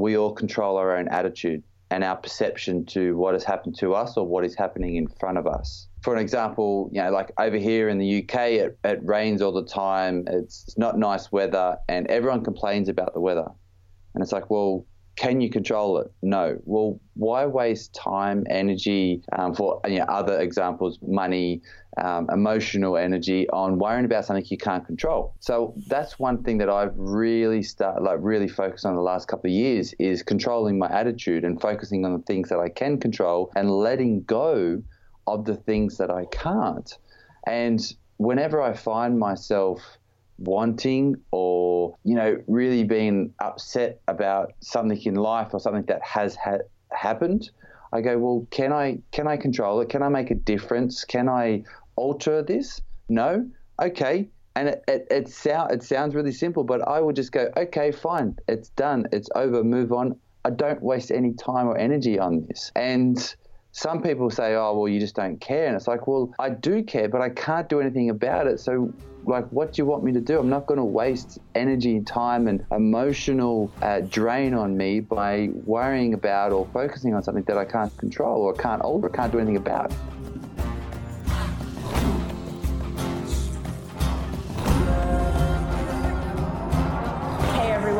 we all control our own attitude and our perception to what has happened to us or what is happening in front of us. For an example, you know, like over here in the UK, it, it rains all the time. It's not nice weather, and everyone complains about the weather. And it's like, well, can you control it? No. Well, why waste time, energy um, for you know, other examples, money, um, emotional energy on worrying about something you can't control? So that's one thing that I've really started, like really focused on the last couple of years is controlling my attitude and focusing on the things that I can control and letting go of the things that I can't. And whenever I find myself wanting or you know really being upset about something in life or something that has ha- happened i go well can i can i control it? Can i make a difference? Can i alter this? No? Okay. And it, it, it, sound, it sounds really simple but i would just go okay fine. It's done. It's over. Move on. I don't waste any time or energy on this. And some people say, oh, well, you just don't care. And it's like, well, I do care, but I can't do anything about it. So, like, what do you want me to do? I'm not going to waste energy, time, and emotional uh, drain on me by worrying about or focusing on something that I can't control or can't alter or can't do anything about.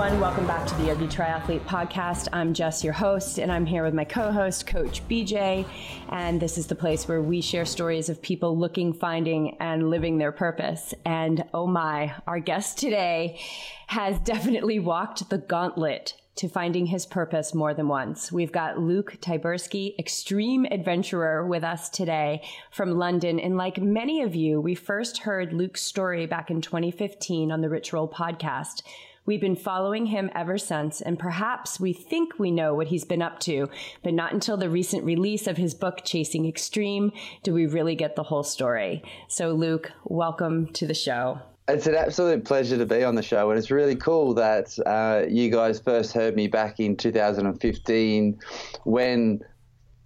Everyone. Welcome back to the Yogi Triathlete Podcast. I'm Jess, your host, and I'm here with my co host, Coach BJ. And this is the place where we share stories of people looking, finding, and living their purpose. And oh my, our guest today has definitely walked the gauntlet to finding his purpose more than once. We've got Luke Tyburski, extreme adventurer, with us today from London. And like many of you, we first heard Luke's story back in 2015 on the Roll podcast. We've been following him ever since, and perhaps we think we know what he's been up to, but not until the recent release of his book, Chasing Extreme, do we really get the whole story. So, Luke, welcome to the show. It's an absolute pleasure to be on the show, and it's really cool that uh, you guys first heard me back in 2015 when,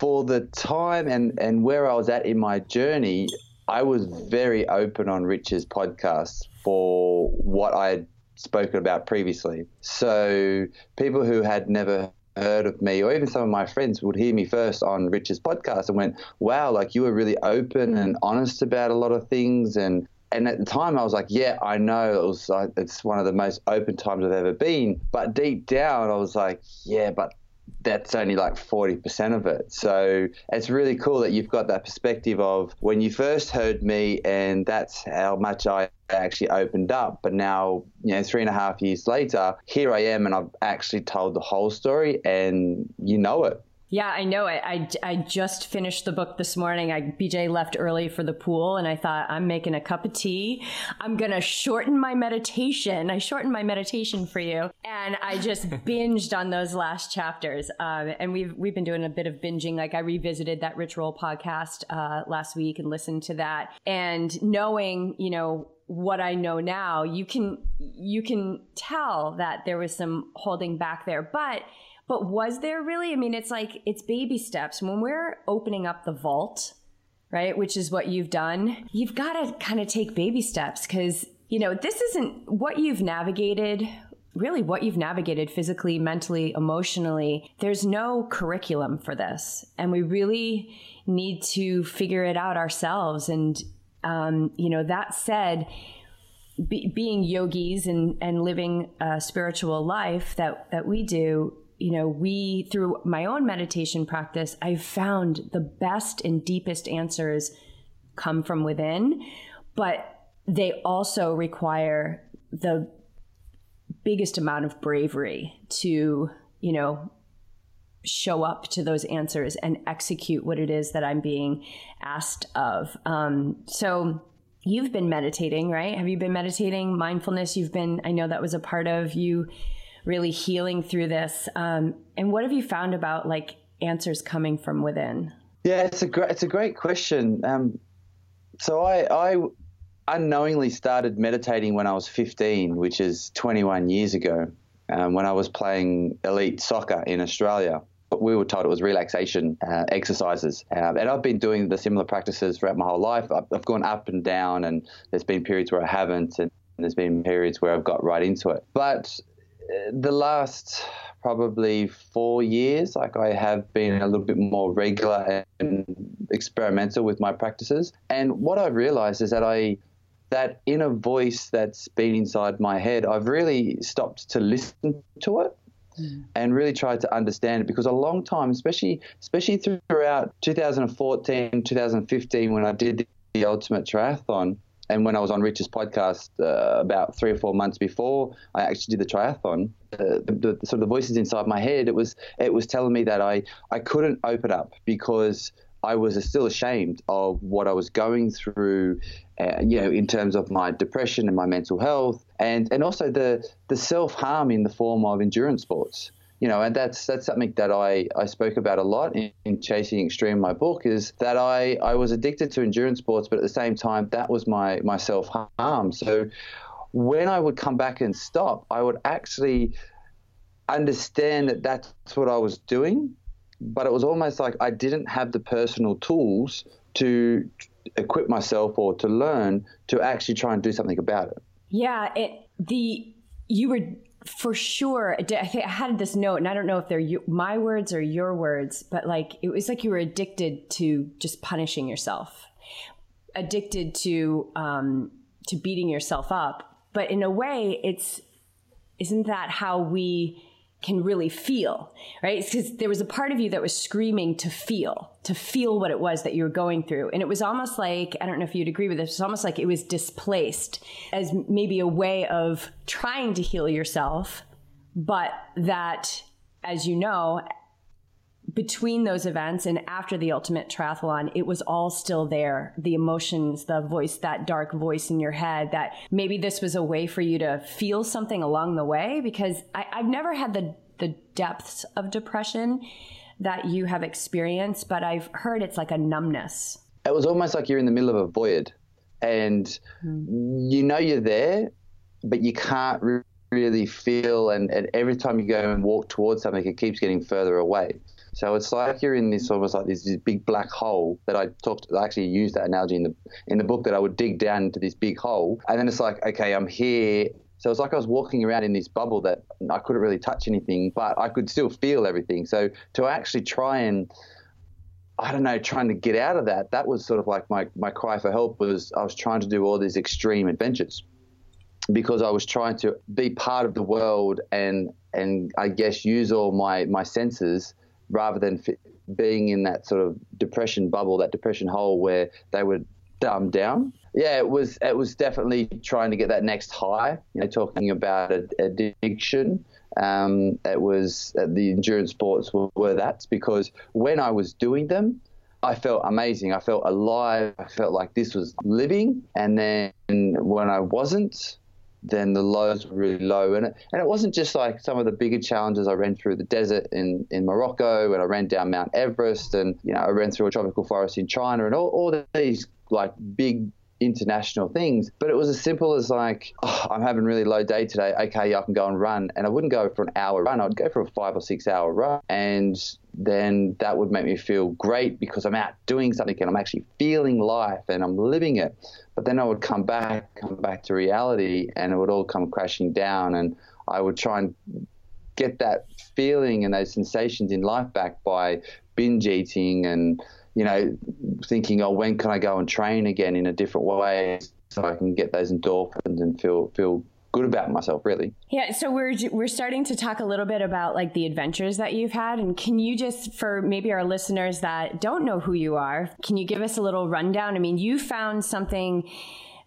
for the time and, and where I was at in my journey, I was very open on Rich's podcast for what I had spoken about previously. So people who had never heard of me, or even some of my friends would hear me first on Rich's podcast and went, "Wow, like you were really open hmm. and honest about a lot of things." And and at the time, I was like, "Yeah, I know it was. like It's one of the most open times I've ever been." But deep down, I was like, "Yeah, but that's only like 40% of it. So it's really cool that you've got that perspective of when you first heard me, and that's how much I actually opened up. But now, you know, three and a half years later, here I am, and I've actually told the whole story, and you know it. Yeah, I know it. I, I just finished the book this morning. I BJ left early for the pool, and I thought I'm making a cup of tea. I'm gonna shorten my meditation. I shortened my meditation for you, and I just binged on those last chapters. Um, and we've we've been doing a bit of binging. Like I revisited that Rich Roll podcast uh, last week and listened to that, and knowing you know what I know now, you can you can tell that there was some holding back there, but but was there really? I mean, it's like it's baby steps. When we're opening up the vault, right, which is what you've done, you've got to kind of take baby steps because, you know, this isn't what you've navigated really what you've navigated physically, mentally, emotionally. There's no curriculum for this. And we really need to figure it out ourselves. And, um, you know, that said, be, being yogis and, and living a spiritual life that, that we do, you know, we, through my own meditation practice, I've found the best and deepest answers come from within, but they also require the biggest amount of bravery to, you know, show up to those answers and execute what it is that I'm being asked of. Um, so, you've been meditating, right? Have you been meditating? Mindfulness, you've been, I know that was a part of you really healing through this. Um, and what have you found about like answers coming from within? Yeah, it's a great it's a great question. Um, so I I unknowingly started meditating when I was 15, which is 21 years ago, um, when I was playing elite soccer in Australia. But we were told it was relaxation uh, exercises, um, and I've been doing the similar practices throughout my whole life. I've, I've gone up and down, and there's been periods where I haven't, and there's been periods where I've got right into it. But the last probably four years, like I have been a little bit more regular and experimental with my practices. And what I've realized is that I that inner voice that's been inside my head, I've really stopped to listen to it. Mm. And really tried to understand it because a long time, especially especially throughout 2014, 2015, when I did the ultimate triathlon, and when I was on Rich's podcast uh, about three or four months before I actually did the triathlon, uh, the, the, sort of the voices inside my head, it was it was telling me that I I couldn't open up because I was still ashamed of what I was going through, uh, you know, in terms of my depression and my mental health, and and also the the self harm in the form of endurance sports you know, and that's that's something that I, I spoke about a lot in, in, Chasing Extreme, my book, is that I, I was addicted to endurance sports, but at the same time, that was my, my self harm. So when I would come back and stop, I would actually understand that that's what I was doing, but it was almost like I didn't have the personal tools to equip myself or to learn to actually try and do something about it. Yeah, it the you were for sure i had this note and i don't know if they're my words or your words but like it was like you were addicted to just punishing yourself addicted to um to beating yourself up but in a way it's isn't that how we can really feel, right? Because there was a part of you that was screaming to feel, to feel what it was that you were going through. And it was almost like, I don't know if you'd agree with this, it's almost like it was displaced as maybe a way of trying to heal yourself, but that, as you know, between those events and after the ultimate triathlon, it was all still there. The emotions, the voice, that dark voice in your head, that maybe this was a way for you to feel something along the way because I, have never had the, the depths of depression that you have experienced, but I've heard it's like a numbness. It was almost like you're in the middle of a void and mm. you know you're there, but you can't really feel. And, and every time you go and walk towards something, it keeps getting further away. So it's like you're in this almost like this, this big black hole that I talked. I actually used that analogy in the in the book that I would dig down into this big hole, and then it's like, okay, I'm here. So it's like I was walking around in this bubble that I couldn't really touch anything, but I could still feel everything. So to actually try and I don't know, trying to get out of that, that was sort of like my, my cry for help was I was trying to do all these extreme adventures because I was trying to be part of the world and and I guess use all my, my senses rather than being in that sort of depression bubble, that depression hole where they were dumb down. Yeah, it was it was definitely trying to get that next high. You know, talking about addiction. Um, it was uh, the endurance sports were, were that because when I was doing them, I felt amazing. I felt alive. I felt like this was living. And then when I wasn't, then the lows were really low. And it, and it wasn't just like some of the bigger challenges. I ran through the desert in, in Morocco and I ran down Mount Everest and, you know, I ran through a tropical forest in China and all, all these like big international things. But it was as simple as like, oh, I'm having a really low day today. Okay, I can go and run. And I wouldn't go for an hour run. I'd go for a five or six hour run. And then that would make me feel great because I'm out doing something and I'm actually feeling life and I'm living it. But then I would come back, come back to reality and it would all come crashing down. And I would try and get that feeling and those sensations in life back by binge eating and you know, thinking, oh, when can I go and train again in a different way so I can get those endorphins and feel feel good about myself really yeah so we're we're starting to talk a little bit about like the adventures that you've had and can you just for maybe our listeners that don't know who you are can you give us a little rundown i mean you found something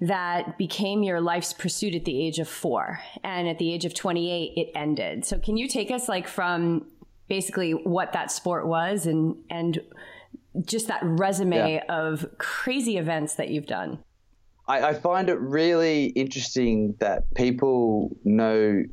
that became your life's pursuit at the age of 4 and at the age of 28 it ended so can you take us like from basically what that sport was and and just that resume yeah. of crazy events that you've done. I, I find it really interesting that people know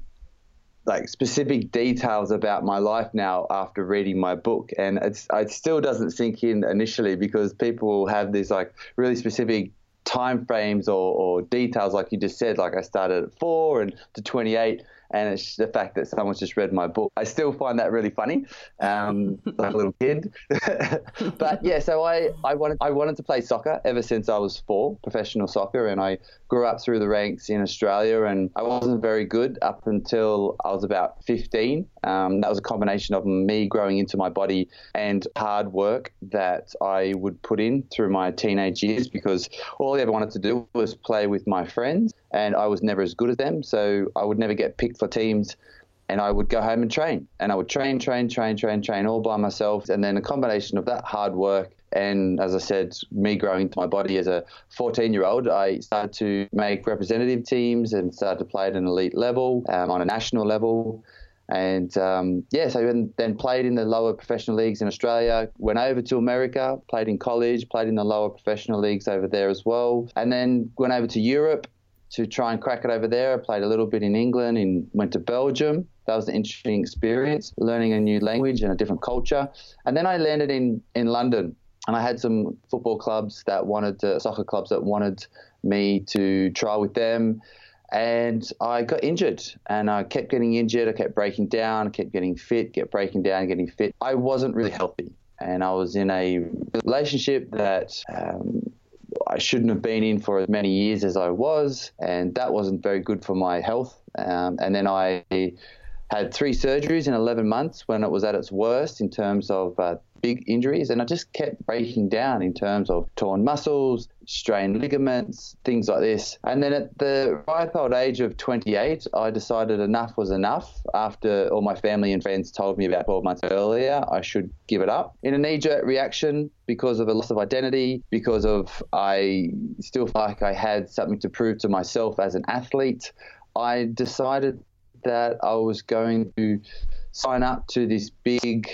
like specific details about my life now after reading my book. And it's it still doesn't sink in initially because people have these like really specific time frames or, or details like you just said like i started at four and to 28 and it's the fact that someone's just read my book. I still find that really funny, um, like a little kid. but yeah, so I, I wanted I wanted to play soccer ever since I was four, professional soccer, and I grew up through the ranks in Australia, and I wasn't very good up until I was about 15. Um, that was a combination of me growing into my body and hard work that I would put in through my teenage years because all I ever wanted to do was play with my friends, and I was never as good as them, so I would never get picked for teams and I would go home and train. And I would train, train, train, train, train all by myself. And then a combination of that hard work and, as I said, me growing my body as a 14 year old, I started to make representative teams and started to play at an elite level, um, on a national level. And um, yeah, so then, then played in the lower professional leagues in Australia, went over to America, played in college, played in the lower professional leagues over there as well, and then went over to Europe to try and crack it over there. I played a little bit in England and went to Belgium. That was an interesting experience, learning a new language and a different culture. And then I landed in, in London and I had some football clubs that wanted to, soccer clubs that wanted me to try with them. And I got injured and I kept getting injured. I kept breaking down, I kept getting fit, kept breaking down, getting fit. I wasn't really healthy. And I was in a relationship that um, I shouldn't have been in for as many years as I was, and that wasn't very good for my health. Um, and then I had three surgeries in 11 months when it was at its worst in terms of uh, big injuries, and I just kept breaking down in terms of torn muscles, strained ligaments, things like this. And then at the ripe old age of 28, I decided enough was enough. After all my family and friends told me about 12 months earlier, I should give it up. In a knee jerk reaction, because of a loss of identity, because of I still felt like I had something to prove to myself as an athlete, I decided that I was going to sign up to this big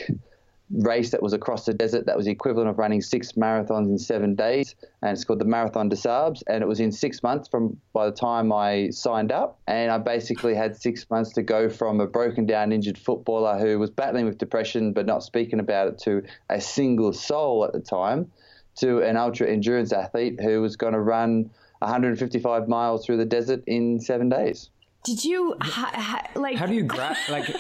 race that was across the desert that was the equivalent of running six marathons in seven days and it's called the marathon des sables and it was in six months from by the time i signed up and i basically had six months to go from a broken down injured footballer who was battling with depression but not speaking about it to a single soul at the time to an ultra endurance athlete who was going to run 155 miles through the desert in seven days did you ha, ha, like? How do you grasp? Like, it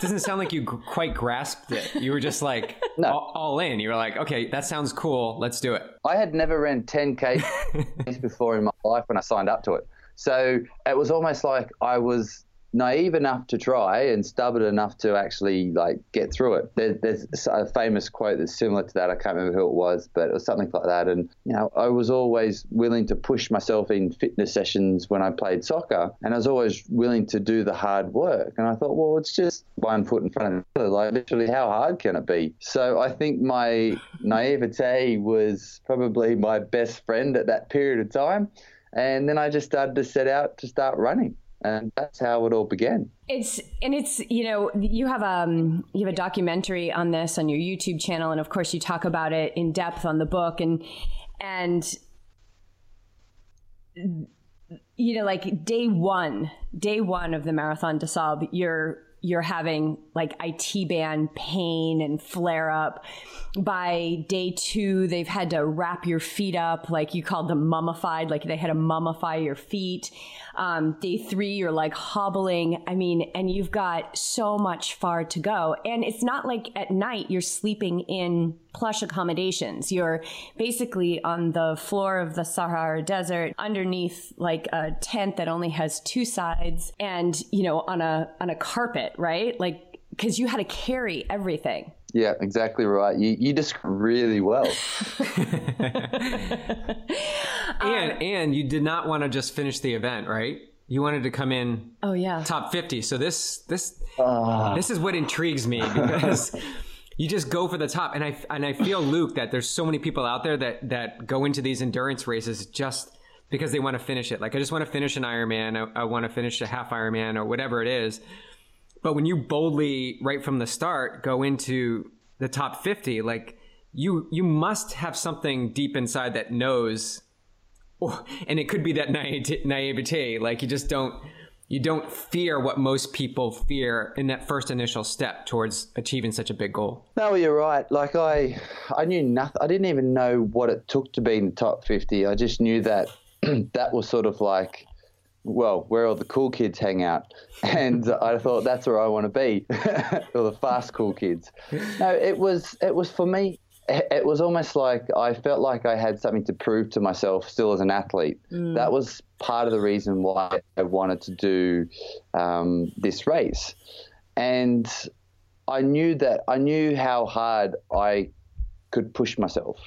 doesn't sound like you g- quite grasped it. You were just like no. all, all, in. You were like, okay, that sounds cool. Let's do it. I had never ran 10k before in my life when I signed up to it, so it was almost like I was naive enough to try and stubborn enough to actually like get through it. There, there's a famous quote that's similar to that. I can't remember who it was, but it was something like that. And you know, I was always willing to push myself in fitness sessions when I played soccer, and I was always willing to do the hard work. And I thought, well, it's just one foot in front of the other. Like literally, how hard can it be? So I think my naivete was probably my best friend at that period of time. And then I just started to set out to start running and that's how it all began. It's and it's you know you have um you have a documentary on this on your YouTube channel, and of course you talk about it in depth on the book, and and you know like day one, day one of the marathon des Sables, you're you're having like IT band pain and flare up. By day two, they've had to wrap your feet up, like you called them mummified, like they had to mummify your feet. Um, day three, you're like hobbling. I mean, and you've got so much far to go. And it's not like at night you're sleeping in plush accommodations. You're basically on the floor of the Sahara Desert underneath like a tent that only has two sides and, you know, on a, on a carpet, right? Like, cause you had to carry everything. Yeah, exactly right. You you describe really well. and and you did not want to just finish the event, right? You wanted to come in. Oh yeah. Top fifty. So this this uh. this is what intrigues me because. you just go for the top, and I and I feel Luke that there's so many people out there that that go into these endurance races just because they want to finish it. Like I just want to finish an Ironman, I, I want to finish a half Ironman or whatever it is. But when you boldly, right from the start, go into the top 50, like you you must have something deep inside that knows, or, and it could be that naivete, like you just don't you don't fear what most people fear in that first initial step towards achieving such a big goal. No, you're right. Like I, I knew nothing. I didn't even know what it took to be in the top 50. I just knew that that was sort of like well, where all the cool kids hang out. And I thought that's where I want to be, all the fast cool kids. No, it was it was for me. It was almost like I felt like I had something to prove to myself still as an athlete. Mm. That was part of the reason why I wanted to do um, this race. And I knew that I knew how hard I could push myself.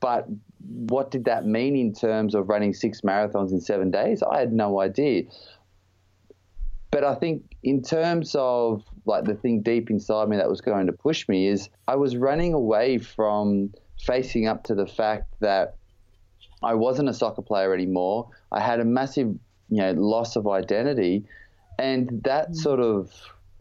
But what did that mean in terms of running six marathons in seven days? I had no idea. But I think in terms of like the thing deep inside me that was going to push me is I was running away from facing up to the fact that I wasn't a soccer player anymore. I had a massive, you know, loss of identity, and that mm. sort of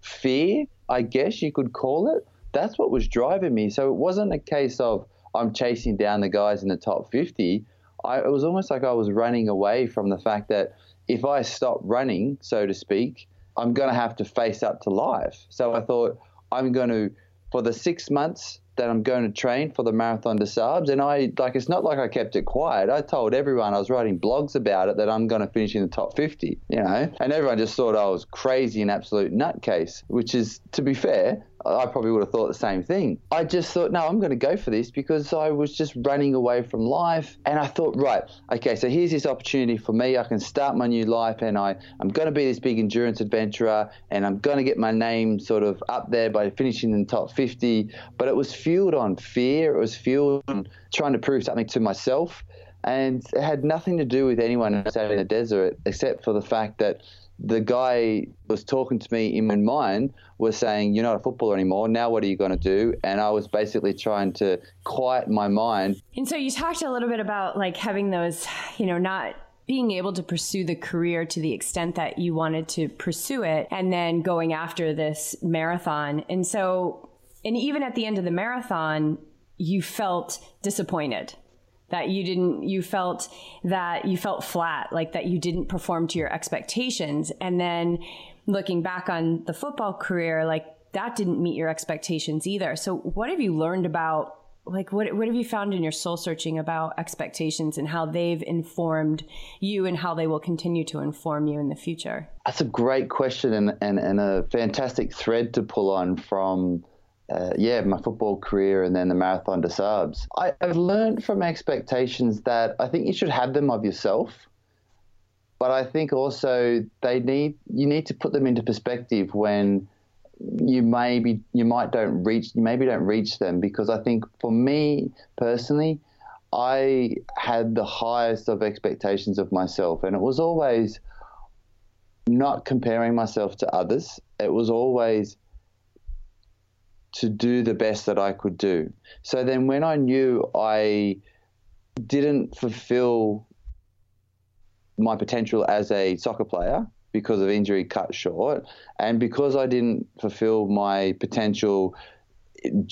fear, I guess you could call it, that's what was driving me. So it wasn't a case of I'm chasing down the guys in the top 50. I, it was almost like I was running away from the fact that if I stop running, so to speak, I'm going to have to face up to life. So I thought I'm going to, for the six months that I'm going to train for the Marathon des Sables. And I, like, it's not like I kept it quiet. I told everyone I was writing blogs about it that I'm going to finish in the top 50, you know, and everyone just thought I was crazy and absolute nutcase, which is, to be fair, I probably would have thought the same thing. I just thought, no, I'm going to go for this because I was just running away from life. And I thought, right, okay, so here's this opportunity for me. I can start my new life and I, I'm going to be this big endurance adventurer and I'm going to get my name sort of up there by finishing in the top 50. But it was fueled on fear, it was fueled on trying to prove something to myself. And it had nothing to do with anyone out in the desert except for the fact that the guy was talking to me in my mind was saying, You're not a footballer anymore. Now what are you going to do? And I was basically trying to quiet my mind. And so you talked a little bit about like having those, you know, not being able to pursue the career to the extent that you wanted to pursue it and then going after this marathon. And so, and even at the end of the marathon, you felt disappointed that you didn't you felt that you felt flat like that you didn't perform to your expectations. And then looking back on the football career like that didn't meet your expectations either. So what have you learned about like what what have you found in your soul searching about expectations and how they've informed you and how they will continue to inform you in the future? That's a great question and and, and a fantastic thread to pull on from uh, yeah, my football career and then the Marathon des Sables. I, I've learned from expectations that I think you should have them of yourself, but I think also they need you need to put them into perspective when you maybe you might don't reach you maybe don't reach them because I think for me personally, I had the highest of expectations of myself, and it was always not comparing myself to others. It was always to do the best that I could do. So then when I knew I didn't fulfill my potential as a soccer player because of injury cut short, and because I didn't fulfill my potential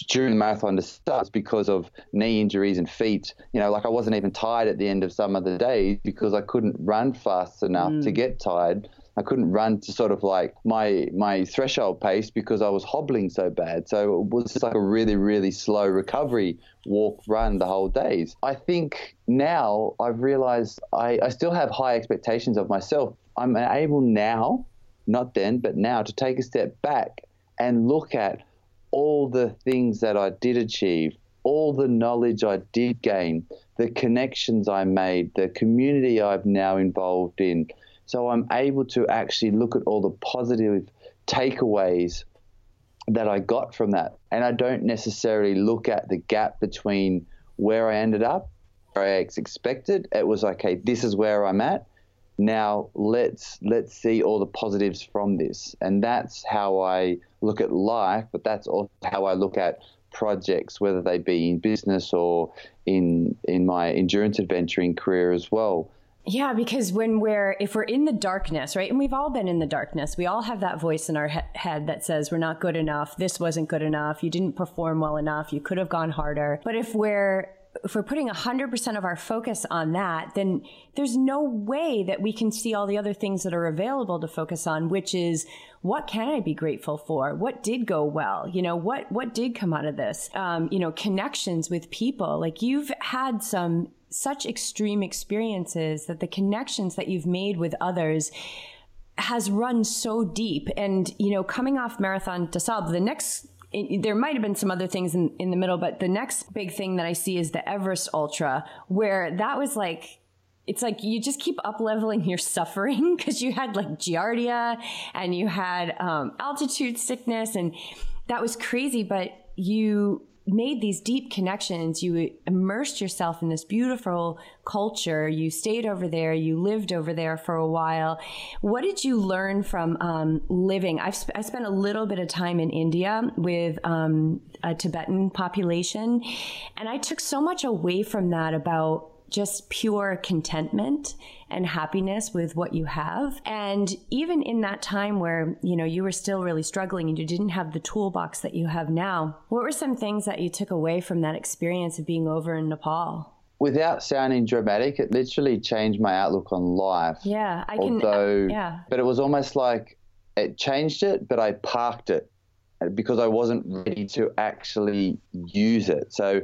during the marathon to start because of knee injuries and feet. You know, like I wasn't even tired at the end of some of the days because I couldn't run fast enough mm. to get tired. I couldn't run to sort of like my my threshold pace because I was hobbling so bad. So it was just like a really really slow recovery walk run the whole days. I think now I've realized I, I still have high expectations of myself. I'm able now, not then, but now to take a step back and look at all the things that I did achieve, all the knowledge I did gain, the connections I made, the community I've now involved in so I'm able to actually look at all the positive takeaways that I got from that. And I don't necessarily look at the gap between where I ended up, where I expected. It was okay, this is where I'm at. Now let's let's see all the positives from this. And that's how I look at life, but that's also how I look at projects, whether they be in business or in in my endurance adventuring career as well. Yeah, because when we're, if we're in the darkness, right? And we've all been in the darkness. We all have that voice in our he- head that says, we're not good enough. This wasn't good enough. You didn't perform well enough. You could have gone harder. But if we're, if we're putting 100% of our focus on that, then there's no way that we can see all the other things that are available to focus on, which is what can I be grateful for? What did go well? You know, what, what did come out of this? Um, you know, connections with people. Like you've had some such extreme experiences that the connections that you've made with others has run so deep. And, you know, coming off Marathon des Sables, the next it, there might have been some other things in, in the middle, but the next big thing that I see is the Everest Ultra, where that was like, it's like you just keep up leveling your suffering because you had like giardia and you had um, altitude sickness, and that was crazy. But you made these deep connections. You immersed yourself in this beautiful culture. You stayed over there. You lived over there for a while. What did you learn from um, living? I've sp- I spent a little bit of time in India with um, a Tibetan population, and I took so much away from that about just pure contentment and happiness with what you have. And even in that time where, you know, you were still really struggling and you didn't have the toolbox that you have now, what were some things that you took away from that experience of being over in Nepal? Without sounding dramatic, it literally changed my outlook on life. Yeah, I can. Although, yeah. But it was almost like it changed it, but I parked it because I wasn't ready to actually use it. So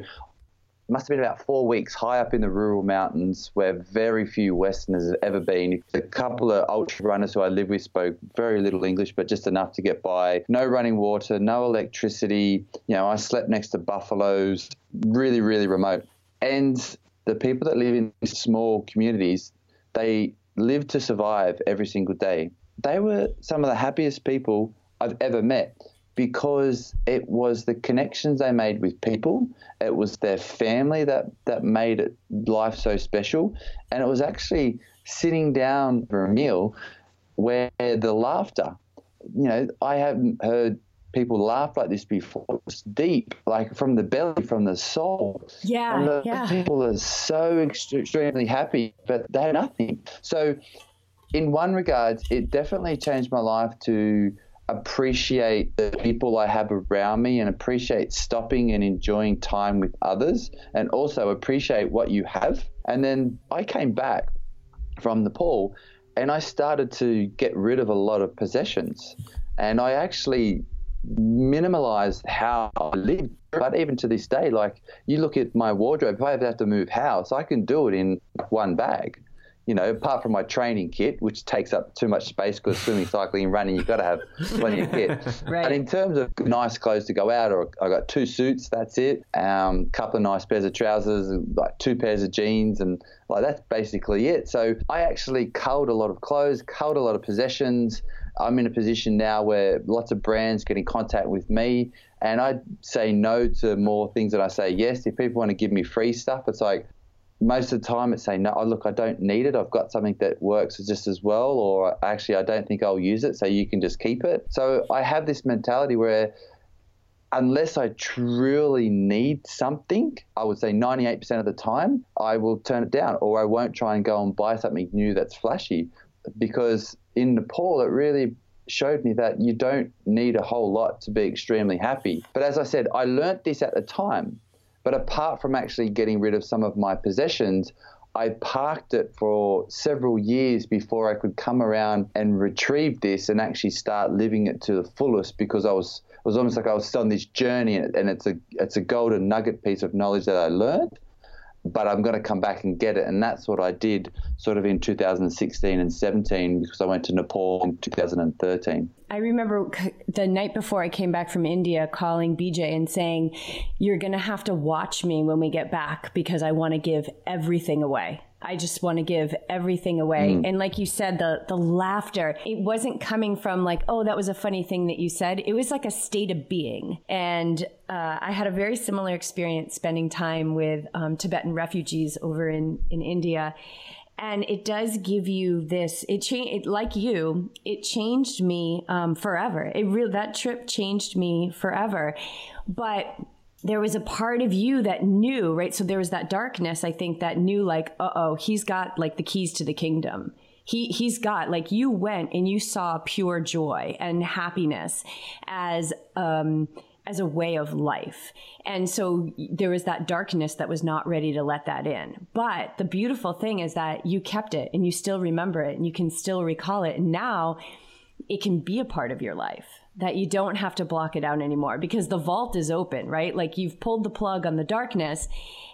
must have been about four weeks high up in the rural mountains where very few Westerners have ever been. A couple of ultra runners who I lived with spoke very little English, but just enough to get by. No running water, no electricity. You know, I slept next to buffaloes, really, really remote. And the people that live in small communities, they live to survive every single day. They were some of the happiest people I've ever met because it was the connections they made with people, it was their family that, that made it, life so special, and it was actually sitting down for a meal where the laughter, you know, I haven't heard people laugh like this before. It's deep, like from the belly, from the soul. Yeah, and the yeah. people are so extremely happy, but they have nothing. So, in one regard, it definitely changed my life to appreciate the people I have around me and appreciate stopping and enjoying time with others and also appreciate what you have. And then I came back from Nepal and I started to get rid of a lot of possessions. And I actually minimalized how I lived. But even to this day, like you look at my wardrobe, if I ever have to move house, I can do it in one bag you know, apart from my training kit, which takes up too much space because swimming, cycling, and running, you've got to have plenty of kit. right. But in terms of nice clothes to go out, or I got two suits, that's it. A um, couple of nice pairs of trousers, like two pairs of jeans, and like that's basically it. So I actually culled a lot of clothes, culled a lot of possessions. I'm in a position now where lots of brands get in contact with me, and I say no to more things than I say yes. If people want to give me free stuff, it's like most of the time it's saying no oh, look i don't need it. I've got something that works just as well or actually i don't think i'll use it so you can just keep it. So i have this mentality where unless i truly need something i would say 98% of the time i will turn it down or i won't try and go and buy something new that's flashy. Because in nepal it really showed me that you don't need a whole lot to be extremely happy. But as i said i learnt this at the time but apart from actually getting rid of some of my possessions, I parked it for several years before I could come around and retrieve this and actually start living it to the fullest because I was it was almost like I was on this journey and it's a it's a golden nugget piece of knowledge that I learned but I'm going to come back and get it. And that's what I did sort of in 2016 and 17 because I went to Nepal in 2013. I remember the night before I came back from India calling BJ and saying, You're going to have to watch me when we get back because I want to give everything away. I just want to give everything away. Mm. And like you said, the the laughter, it wasn't coming from like, oh, that was a funny thing that you said. It was like a state of being. And uh, I had a very similar experience spending time with um, Tibetan refugees over in in India. And it does give you this. It changed, like you. It changed me um, forever. It really that trip changed me forever. But there was a part of you that knew, right? So there was that darkness, I think, that knew like, uh oh, he's got like the keys to the kingdom. He, he's got like you went and you saw pure joy and happiness as, um, as a way of life. And so there was that darkness that was not ready to let that in. But the beautiful thing is that you kept it and you still remember it and you can still recall it. And now it can be a part of your life that you don't have to block it out anymore because the vault is open, right? Like you've pulled the plug on the darkness,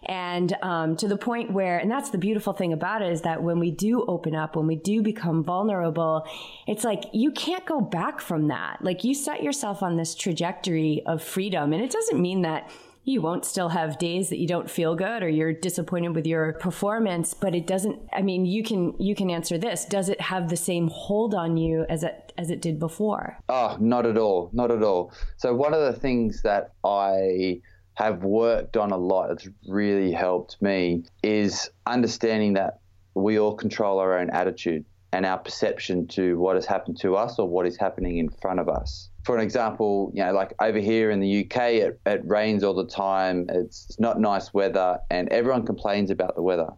and um, to the point where, and that's the beautiful thing about it is that when we do open up, when we do become vulnerable, it's like you can't go back from that. Like you set yourself on this trajectory of freedom, and it doesn't mean that you won't still have days that you don't feel good or you're disappointed with your performance but it doesn't i mean you can you can answer this. Does it have the same hold on you as it as it did before? Oh not at all. Not at all. So one of the things that i have worked on a lot that's really helped me is understanding that we all control our own attitude and our perception to what has happened to us or what is happening in front of us for an example, you know, like over here in the UK, it, it rains all the time. It's not nice weather, and everyone complains about the weather.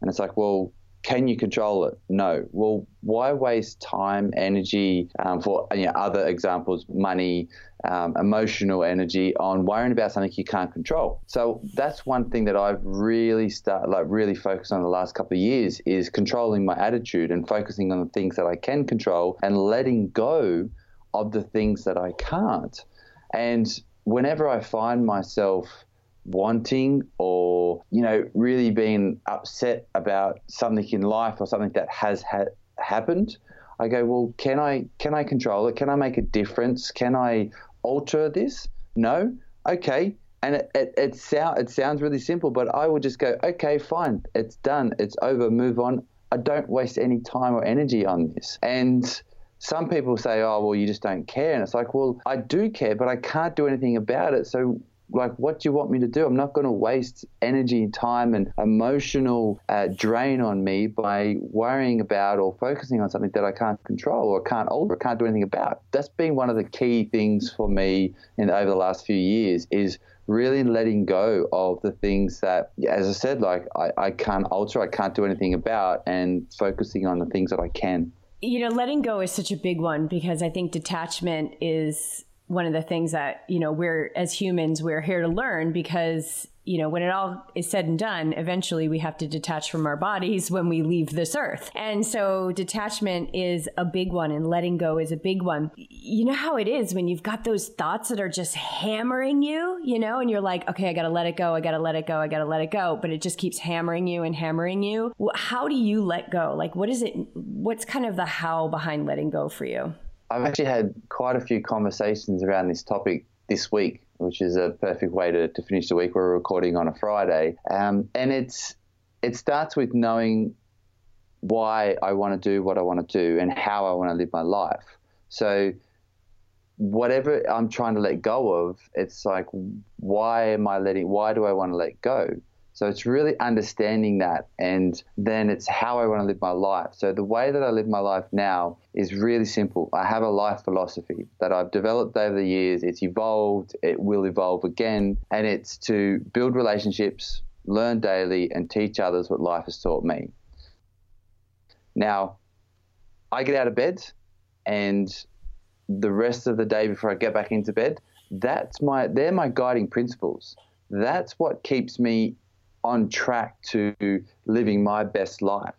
And it's like, well, can you control it? No. Well, why waste time, energy, um, for you know, other examples, money, um, emotional energy on worrying about something you can't control? So that's one thing that I've really started, like really focused on the last couple of years is controlling my attitude and focusing on the things that I can control and letting go of the things that I can't. And whenever I find myself wanting or, you know, really being upset about something in life or something that has ha- happened, I go, well, can I can I control it? Can I make a difference? Can I alter this? No. Okay. And it, it, it, sound, it sounds really simple, but I would just go, okay, fine, it's done, it's over, move on. I don't waste any time or energy on this. And some people say, oh, well, you just don't care. And it's like, well, I do care, but I can't do anything about it. So, like, what do you want me to do? I'm not going to waste energy, time, and emotional uh, drain on me by worrying about or focusing on something that I can't control or can't alter or can't do anything about. That's been one of the key things for me in over the last few years is really letting go of the things that, as I said, like I, I can't alter, I can't do anything about, and focusing on the things that I can you know, letting go is such a big one because I think detachment is one of the things that, you know, we're as humans, we're here to learn because you know, when it all is said and done, eventually we have to detach from our bodies when we leave this earth. And so detachment is a big one and letting go is a big one. You know how it is when you've got those thoughts that are just hammering you, you know, and you're like, okay, I got to let it go. I got to let it go. I got to let it go. But it just keeps hammering you and hammering you. How do you let go? Like, what is it? What's kind of the how behind letting go for you? I've actually had quite a few conversations around this topic this week which is a perfect way to, to finish the week. We're recording on a Friday. Um, and it's it starts with knowing why I want to do what I want to do and how I want to live my life. So whatever I'm trying to let go of, it's like why am I letting why do I want to let go? So it's really understanding that, and then it's how I want to live my life. So the way that I live my life now is really simple. I have a life philosophy that I've developed over the years. It's evolved, it will evolve again, and it's to build relationships, learn daily, and teach others what life has taught me. Now, I get out of bed, and the rest of the day before I get back into bed, that's my they're my guiding principles. That's what keeps me on track to living my best life.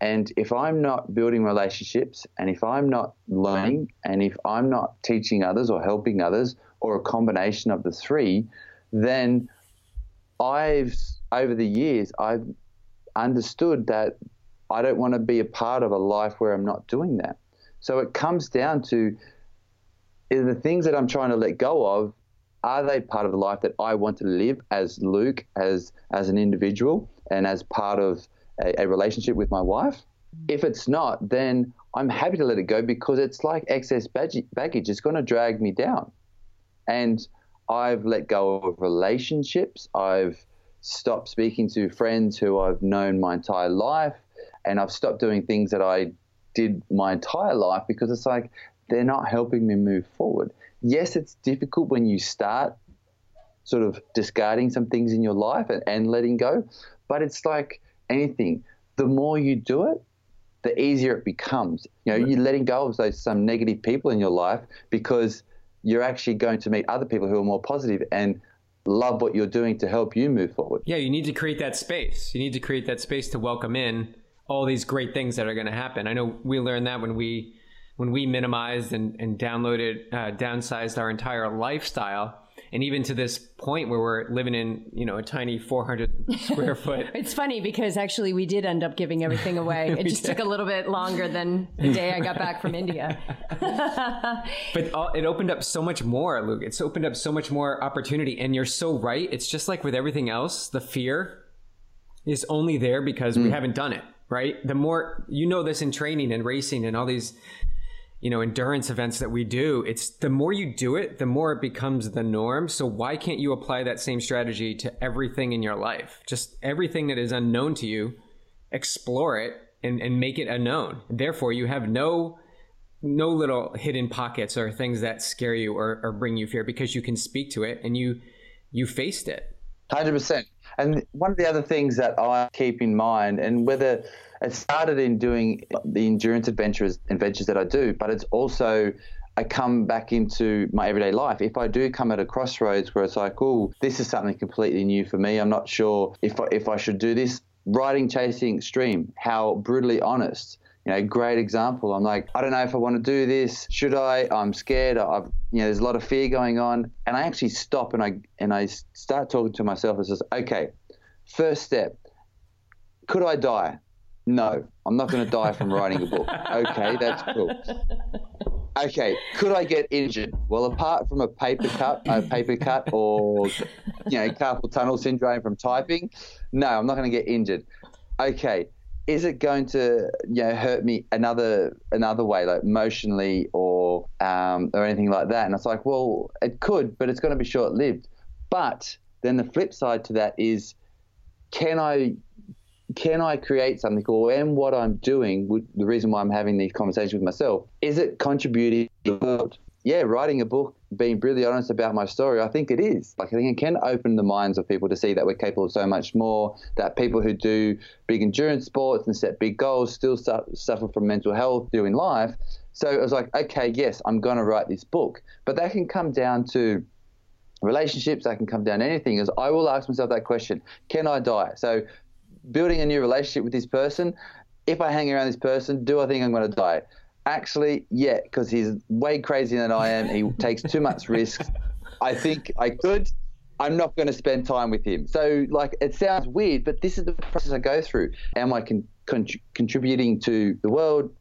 And if I'm not building relationships and if I'm not learning and if I'm not teaching others or helping others or a combination of the three, then I've, over the years, I've understood that I don't want to be a part of a life where I'm not doing that. So it comes down to the things that I'm trying to let go of are they part of the life that I want to live as Luke, as as an individual, and as part of a, a relationship with my wife? If it's not, then I'm happy to let it go because it's like excess baggage. It's going to drag me down. And I've let go of relationships. I've stopped speaking to friends who I've known my entire life. And I've stopped doing things that I did my entire life because it's like they're not helping me move forward yes, it's difficult when you start sort of discarding some things in your life and, and letting go, but it's like anything. The more you do it, the easier it becomes. You know, you're letting go of those some negative people in your life because you're actually going to meet other people who are more positive and love what you're doing to help you move forward. Yeah, you need to create that space. You need to create that space to welcome in all these great things that are going to happen. I know we learned that when we when we minimized and, and downloaded, uh, downsized our entire lifestyle, and even to this point where we're living in you know a tiny 400 square foot. It's funny because actually we did end up giving everything away. It just did. took a little bit longer than the day i got back from india. But all, it opened up so much more luke. It's opened up so much more opportunity. And you're so right. It's just like with everything else the fear is only there because mm. we haven't done it right? The more you know this in training and racing and all these you know endurance events that we do it's the more you do it the more it becomes the norm. So why can't you apply that same strategy to everything in your life? Just everything that is unknown to you explore it and, and make it unknown therefore you have no no little hidden pockets or things that scare you or, or bring you fear because you can speak to it and you you faced it. 100% and one of the other things that i keep in mind and whether it started in doing the endurance adventures adventures that I do, but it's also I come back into my everyday life. If I do come at a crossroads where it's like, oh, this is something completely new for me. I'm not sure if I, if I should do this. Riding, chasing extreme. How brutally honest. You know, great example. I'm like, I don't know if I want to do this. Should I? I'm scared. I've, you know, there's a lot of fear going on, and I actually stop and I and I start talking to myself and says, okay, first step. Could I die? No, I'm not going to die from writing a book. Okay, that's cool. Okay, could I get injured? Well, apart from a paper cut, a paper cut, or you know, carpal tunnel syndrome from typing, no, I'm not going to get injured. Okay, is it going to you know hurt me another another way, like emotionally or um, or anything like that? And it's like, well, it could, but it's going to be short lived. But then the flip side to that is, can I can I create something or am what I'm doing, the reason why I'm having these conversations with myself, is it contributing to the world? Yeah, writing a book, being really honest about my story, I think it is. Like, I think it can open the minds of people to see that we're capable of so much more, that people who do big endurance sports and set big goals still su- suffer from mental health doing life. So it was like, okay, yes, I'm going to write this book. But that can come down to relationships, that can come down to anything, is I will ask myself that question, can I die? So building a new relationship with this person. If I hang around this person, do I think I'm going to die? Actually, yeah, because he's way crazier than I am. He takes too much risk. I think I could. I'm not going to spend time with him. So, like, it sounds weird, but this is the process I go through. Am I con- con- contributing to the world?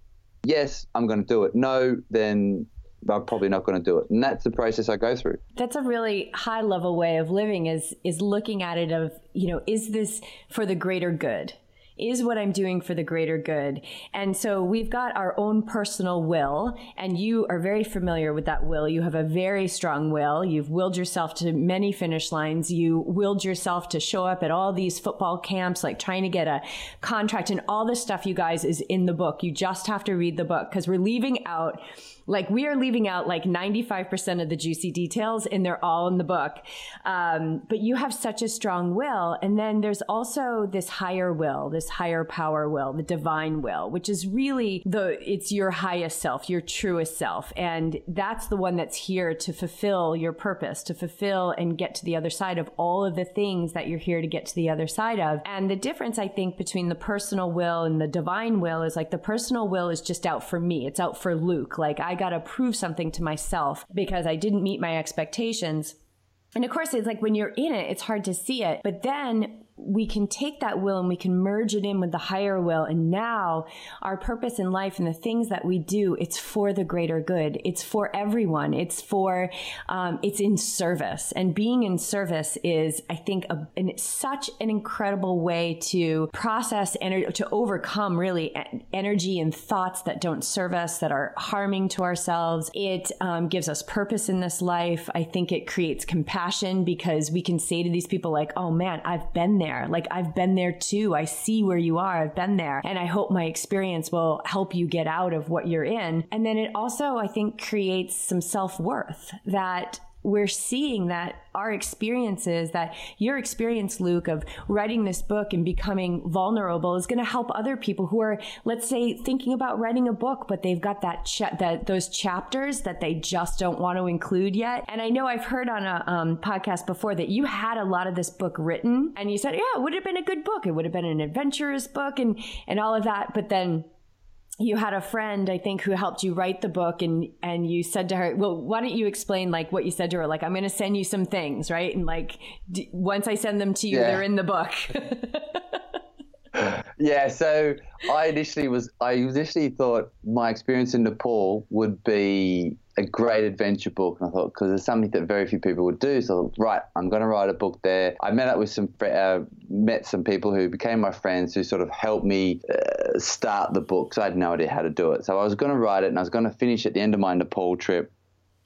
Yes, I'm going to do it. No, then I'm probably not going to do it. And that's the process I go through. That's a really high level way of living is is looking at it of, you know, is this for the greater good? is what I'm doing for the greater good. And so we've got our own personal will, and you are very familiar with that will. You have a very strong will. You've willed yourself to many finish lines. You willed yourself to show up at all these football camps, like trying to get a contract, and all this stuff, you guys, is in the book. You just have to read the book because we're leaving out like we are leaving out like 95% of the juicy details and they're all in the book. Um, but you have such a strong will. And then there's also this higher will, this higher power will, the divine will, which is really the, it's your highest self, your truest self. And that's the one that's here to fulfill your purpose, to fulfill and get to the other side of all of the things that you're here to get to the other side of. And the difference, I think, between the personal will and the divine will is like the personal will is just out for me. It's out for Luke. Like I I got to prove something to myself because I didn't meet my expectations. And of course, it's like when you're in it, it's hard to see it. But then we can take that will and we can merge it in with the higher will. And now our purpose in life and the things that we do, it's for the greater good. It's for everyone. It's for, um, it's in service. And being in service is, I think, a, an, such an incredible way to process energy, to overcome really energy and thoughts that don't serve us, that are harming to ourselves. It um, gives us purpose in this life. I think it creates compassion because we can say to these people like, oh man, I've been there there. Like I've been there too. I see where you are. I've been there. And I hope my experience will help you get out of what you're in. And then it also, I think, creates some self worth that we're seeing that our experiences, that your experience, Luke, of writing this book and becoming vulnerable is going to help other people who are, let's say, thinking about writing a book, but they've got that, cha- that those chapters that they just don't want to include yet. And I know I've heard on a um, podcast before that you had a lot of this book written and you said, yeah, it would have been a good book. It would have been an adventurous book and, and all of that. But then you had a friend i think who helped you write the book and and you said to her well why don't you explain like what you said to her? Like i'm going to send you some things right? And like d- once i send them to you yeah. they're in the book yeah so i initially was i initially thought my experience in nepal would be a great adventure book, and I thought because it's something that very few people would do. So right, I'm going to write a book there. I met up with some uh, met some people who became my friends who sort of helped me uh, start the book. So I had no idea how to do it. So I was going to write it, and I was going to finish at the end of my Nepal trip.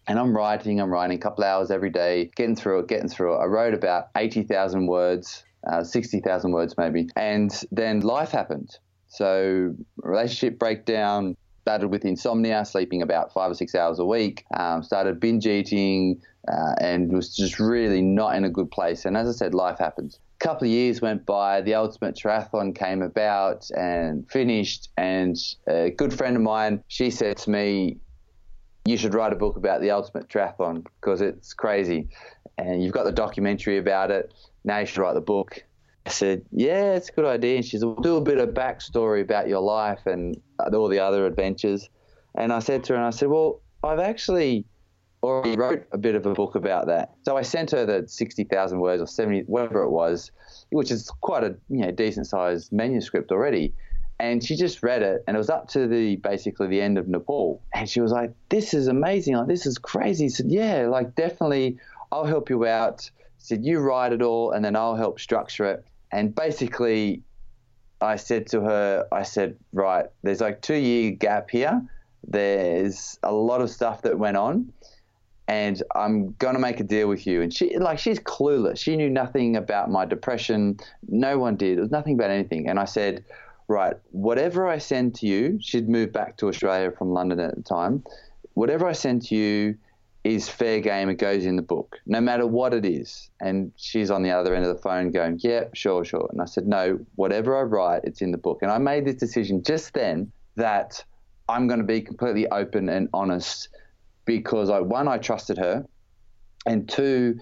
And I'm writing, I'm writing a couple hours every day, getting through it, getting through it. I wrote about 80,000 words, uh, 60,000 words maybe. And then life happened. So relationship breakdown, started with insomnia, sleeping about five or six hours a week, um, started binge eating, uh, and was just really not in a good place. And as I said, life happens. A couple of years went by, the ultimate triathlon came about and finished, and a good friend of mine, she said to me, you should write a book about the ultimate triathlon because it's crazy. And you've got the documentary about it. Now you should write the book. I said, yeah, it's a good idea. And she said, we'll do a bit of backstory about your life and uh, all the other adventures. And I said to her, and I said, well, I've actually already wrote a bit of a book about that. So I sent her the 60,000 words or 70, whatever it was, which is quite a you know, decent sized manuscript already. And she just read it, and it was up to the basically the end of Nepal. And she was like, "This is amazing! Like this is crazy." I said, "Yeah, like definitely, I'll help you out." She said, "You write it all, and then I'll help structure it." And basically, I said to her, I said, right, there's like two year gap here. There's a lot of stuff that went on, and I'm gonna make a deal with you. And she, like, she's clueless. She knew nothing about my depression. No one did. It was nothing about anything. And I said, right, whatever I send to you, she'd moved back to Australia from London at the time. Whatever I send to you, is fair game. It goes in the book, no matter what it is. And she's on the other end of the phone going, yeah, sure, sure. And I said, no, whatever I write, it's in the book. And I made this decision just then that I'm going to be completely open and honest because I, one, I trusted her. And two,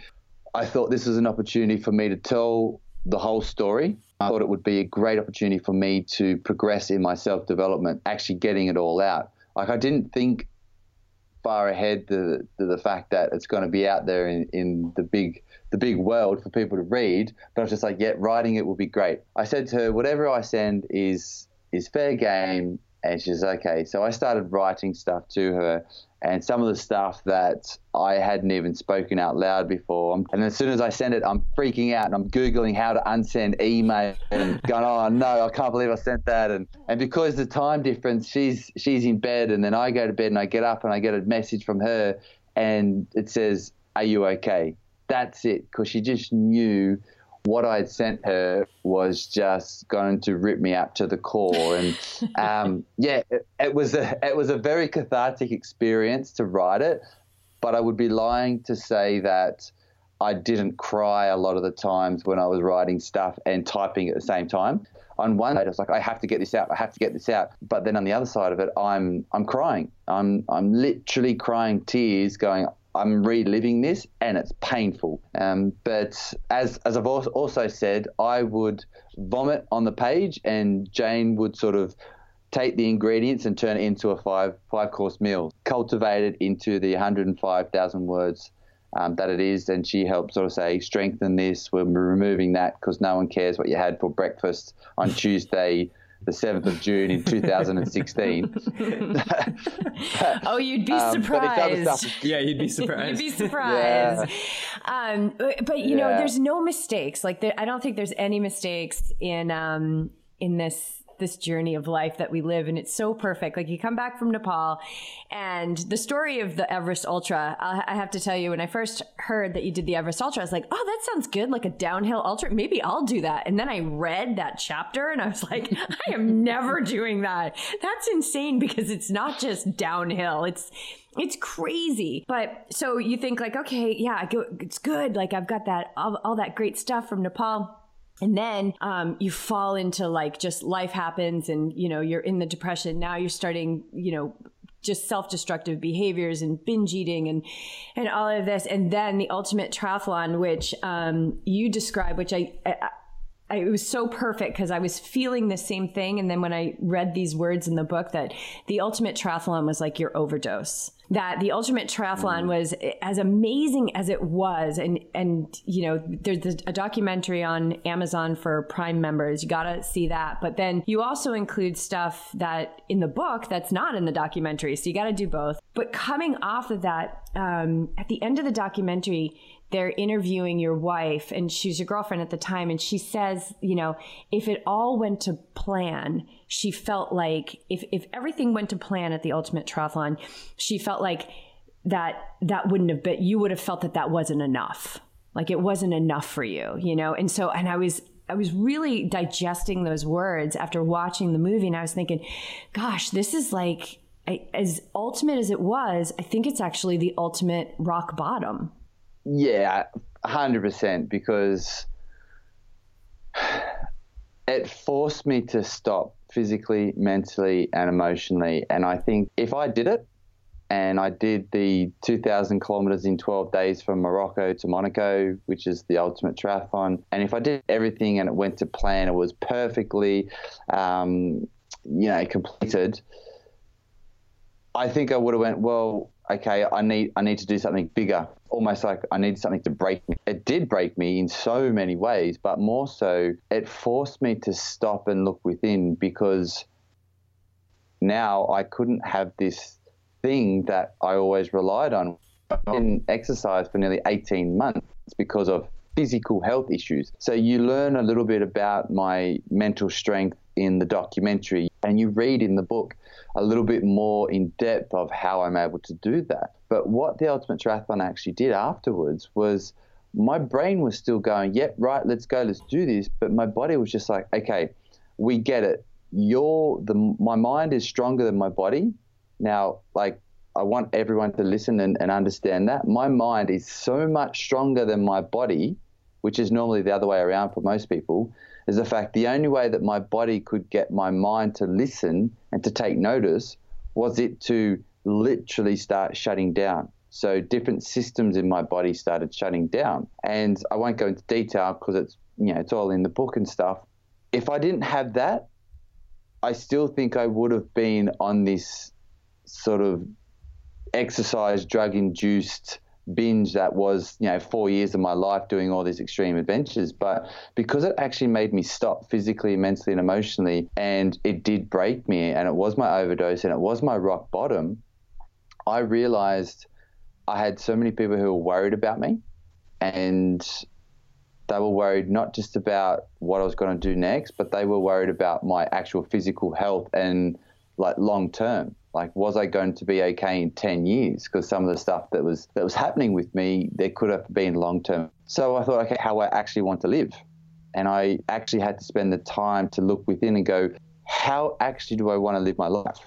I thought this was an opportunity for me to tell the whole story. I thought it would be a great opportunity for me to progress in my self development, actually getting it all out. Like I didn't think far ahead to, to the fact that it's going to be out there in, in the big the big world for people to read. But I was just like, yeah, writing it will be great. I said to her, whatever I send is is fair game. And she's okay. So I started writing stuff to her, and some of the stuff that I hadn't even spoken out loud before. And as soon as I send it, I'm freaking out and I'm Googling how to unsend email and going, oh no, I can't believe I sent that. And, and because the time difference, she's, she's in bed and then I go to bed and I get up and I get a message from her and it says, are you okay? That's it. Because she just knew what I'd sent her was just going to rip me up to the core. And um, yeah, it, it, was a it was a very cathartic experience to write it, but I would be lying to say that I didn't cry a lot of the times when I was writing stuff and typing at the same time. On one side, I was like, I have to get this out. I have to get this out. But then on the other side of it, I'm I'm crying. I'm I'm literally crying tears, going, I'm reliving this and it's painful. Um, but as, as I've also said, I would vomit on the page and Jane would sort of take the ingredients and turn it into a five, five course meal, cultivate it into the 105,000 words um, that it is. And she helped sort of say, strengthen this, we're removing that because no one cares what you had for breakfast on Tuesday the 7th of June in 2016. oh, you'd be um, surprised. yeah, you'd be surprised. you'd be surprised. Yeah. Um, but, you yeah. know, there's no mistakes. Like, there, I don't think there's any mistakes in, um, in this this journey of life that we live and it's so perfect. Like you come back from nepal and the story of the everest ultra i have to tell you when i first heard that you did the everest ultra i was like oh that sounds good like a downhill ultra. Maybe i'll do that. And then i read that chapter and i was like i am never doing that. That's insane because it's not just downhill. It's it's crazy. But so you think like, okay, yeah, it's good. Like I've got that all, all that great stuff from Nepal and then um, you fall into like just life happens and you know you're in the depression now you're starting you know just self-destructive behaviors and binge eating and and all of this and then the ultimate triathlon which um, you describe which I, I it was so perfect because I was feeling the same thing. And then when I read these words in the book, that the ultimate triathlon was like your overdose. That the ultimate triathlon mm. was as amazing as it was, and and you know there's a documentary on Amazon for Prime members. You gotta see that. But then you also include stuff that in the book that's not in the documentary, so you gotta do both. But coming off of that, um, at the end of the documentary they're interviewing your wife and she's your girlfriend at the time and she says you know if it all went to plan she felt like if, if everything went to plan at the ultimate triathlon she felt like that that wouldn't have been you would have felt that that wasn't enough like it wasn't enough for you you know and so and i was I was really digesting those words after watching the movie, and I was thinking, "Gosh, this is like as ultimate as it was. I think it's actually the ultimate rock bottom." Yeah, hundred percent. Because it forced me to stop physically, mentally, and emotionally. And I think if I did it, and I did the 2,000 kilometers in 12 days from Morocco to Monaco, which is the ultimate triathlon. And if I did everything and it went to plan, it was perfectly, um, you know, completed. I think I would have went well okay, I need I need to do something bigger. Almost like I need something to break me. It did break me in so many ways, but more so, it forced me to stop and look within because now I couldn't have this thing that I always relied on. I didn't exercise for nearly 18 months because of physical health issues. So you learn a little bit about my mental strength in the documentary and you read in the book a little bit more in depth of how I'm able to do that. But what the Ultimate Triathlon actually did afterwards was my brain was still going, yep, right, let's go, let's do this. But my body was just like, okay, we get it. You're the my mind is stronger than my body. Now, like I want everyone to listen and, and understand that. My mind is so much stronger than my body, which is normally the other way around for most people is the fact the only way that my body could get my mind to listen and to take notice was it to literally start shutting down. So different systems in my body started shutting down. And I won't go into detail because it's you know it's all in the book and stuff. If I didn't have that, I still think I would have been on this sort of exercise drug induced binge that was, you know, four years of my life doing all these extreme adventures. But because it actually made me stop physically, mentally, and emotionally, and it did break me, and it was my overdose, and it was my rock bottom, I realized I had so many people who were worried about me, and they were worried not just about what I was going to do next, but they were worried about my actual physical health and like long term. Like, was I going to be okay in 10 years? Because some of the stuff that was that was happening with me, there could have been long term. So I thought, okay, how I actually want to live. And I actually had to spend the time to look within and go, how actually do I want to live my life?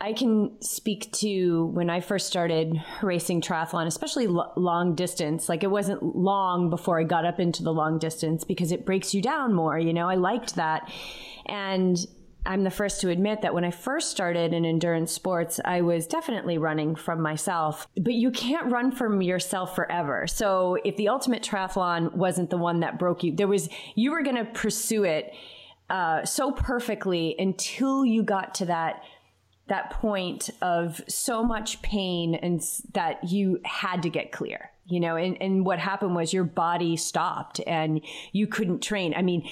I can speak to when I first started racing triathlon, especially long distance. Like it wasn't long before I got up into the long distance because it breaks you down more. You know, I liked that. And I'm the first to admit that when I first started in endurance sports, I was definitely running from myself, but you can't run from yourself forever. So if the ultimate triathlon wasn't the one that broke you, there was, you were going to pursue it uh, so perfectly until you got to that that point of so much pain and that you had to get clear you know and, and what happened was your body stopped and you couldn't train i mean